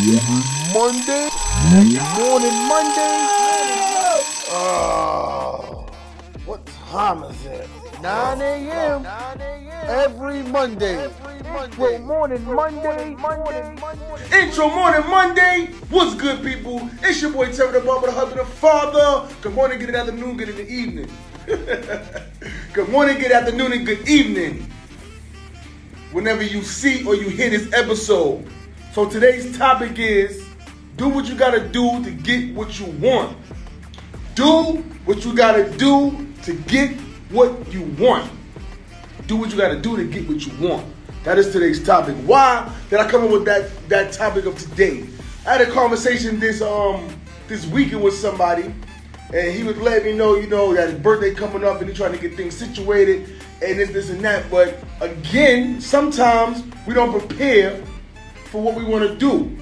Monday. Morning Monday. Oh, what time is it? 9 a.m. Every Monday. Intro morning Monday. Monday. Intro morning Monday. What's good, people? It's your boy Terry the Barber, the husband, the father. Good morning, good afternoon, good in the evening. good morning, good afternoon, and good evening. Whenever you see or you hear this episode. So today's topic is do what you gotta do to get what you want. Do what you gotta do to get what you want. Do what you gotta do to get what you want. That is today's topic. Why did I come up with that that topic of today? I had a conversation this um this weekend with somebody, and he was letting me know, you know, that his birthday coming up and he's trying to get things situated and this, this and that. But again, sometimes we don't prepare for what we want to do.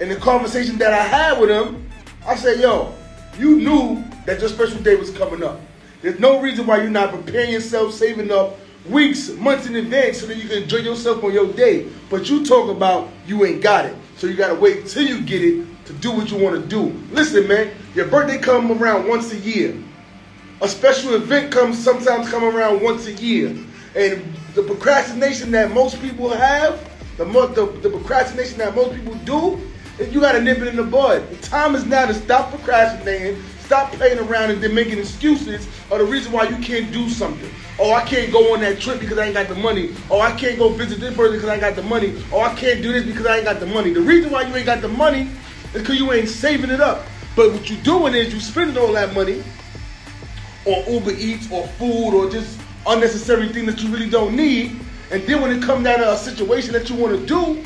In the conversation that I had with him, I said, yo, you knew that your special day was coming up. There's no reason why you're not preparing yourself, saving up weeks, months in advance so that you can enjoy yourself on your day. But you talk about you ain't got it. So you gotta wait till you get it to do what you want to do. Listen, man, your birthday come around once a year. A special event comes sometimes come around once a year. And the procrastination that most people have, the, the, the procrastination that most people do, you gotta nip it in the bud. The time is now to stop procrastinating, stop playing around and then making excuses or the reason why you can't do something. Oh, I can't go on that trip because I ain't got the money. Oh, I can't go visit this person because I ain't got the money. Oh, I can't do this because I ain't got the money. The reason why you ain't got the money is because you ain't saving it up. But what you're doing is you're spending all that money on Uber Eats or food or just unnecessary things that you really don't need. And then when it comes down to a situation that you want to do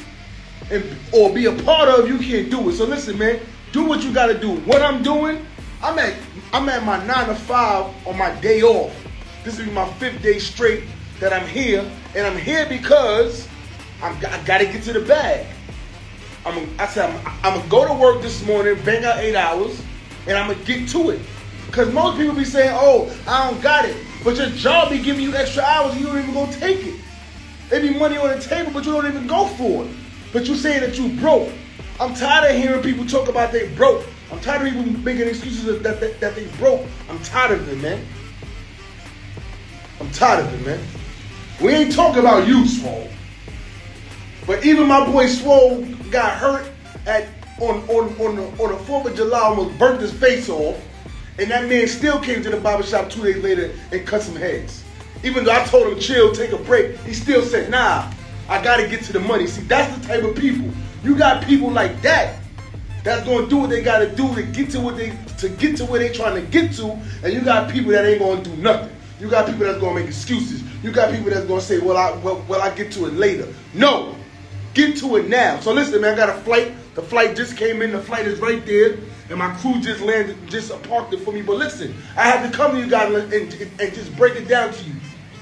and or be a part of, you can't do it. So listen, man, do what you got to do. What I'm doing, I'm at I'm at my nine to five on my day off. This will be my fifth day straight that I'm here, and I'm here because I'm, I got to get to the bag. I'm, I said I'm, I'm gonna go to work this morning, bang out eight hours, and I'm gonna get to it. Cause most people be saying, "Oh, I don't got it," but your job be giving you extra hours, you don't even go take it. There be money on the table, but you don't even go for it. But you saying that you broke. I'm tired of hearing people talk about they broke. I'm tired of people making excuses that, that, that they broke. I'm tired of it, man. I'm tired of it, man. We ain't talking about you, Swole. But even my boy Swole got hurt at on on on the, on the 4th of July, almost burnt his face off, and that man still came to the barber shop two days later and cut some heads. Even though I told him chill, take a break, he still said, nah, I gotta get to the money. See, that's the type of people. You got people like that that's gonna do what they gotta do to get to what they to get to where they trying to get to, and you got people that ain't gonna do nothing. You got people that's gonna make excuses. You got people that's gonna say, "Well, I well, well I get to it later." No, get to it now. So listen, man, I got a flight. The flight just came in. The flight is right there, and my crew just landed, just parked it for me. But listen, I had to come to you guys and, and, and just break it down to you.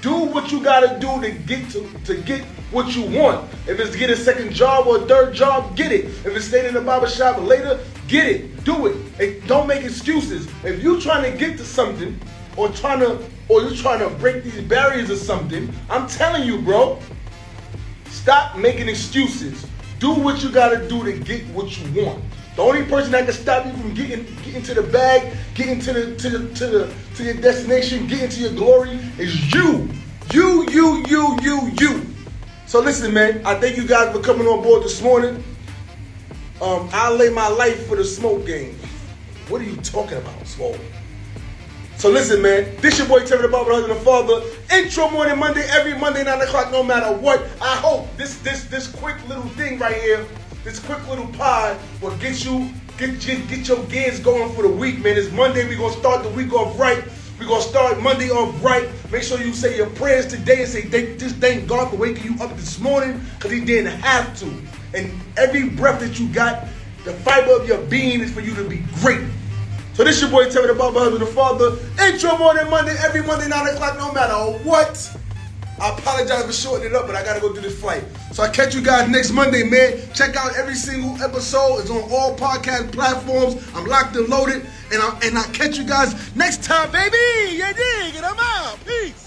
Do what you gotta do to get to to get what you want. If it's to get a second job or a third job, get it. If it's staying in the barber shop later, get it. Do it. And don't make excuses. If you trying to get to something or trying to or you're trying to break these barriers or something, I'm telling you, bro, stop making excuses. Do what you gotta do to get what you want. The only person that can stop you from getting getting to the bag, getting to the to the to the to your destination, getting to your glory is you. You, you, you, you, you. So listen, man, I thank you guys for coming on board this morning. Um, I'll lay my life for the smoke game. What are you talking about, Swole? So listen, man, this your boy Terry the Barber, husband and father. Intro morning Monday, every Monday, 9 o'clock, no matter what. I hope this this this quick little thing right here, this quick little pod will get you, get, get, get your gears going for the week, man. It's Monday, we gonna start the week off right. We're gonna start Monday off right. Make sure you say your prayers today and say, just thank God for waking you up this morning, because he didn't have to. And every breath that you got, the fiber of your being is for you to be great. So this your boy Terry the Barber, husband the father. Intro morning Monday, every Monday, 9 o'clock, no matter what. I apologize for shortening it up, but I gotta go do this flight. So I catch you guys next Monday, man. Check out every single episode. It's on all podcast platforms. I'm locked and loaded, and I and I catch you guys next time, baby. Yeah, dig, and I'm out. Peace.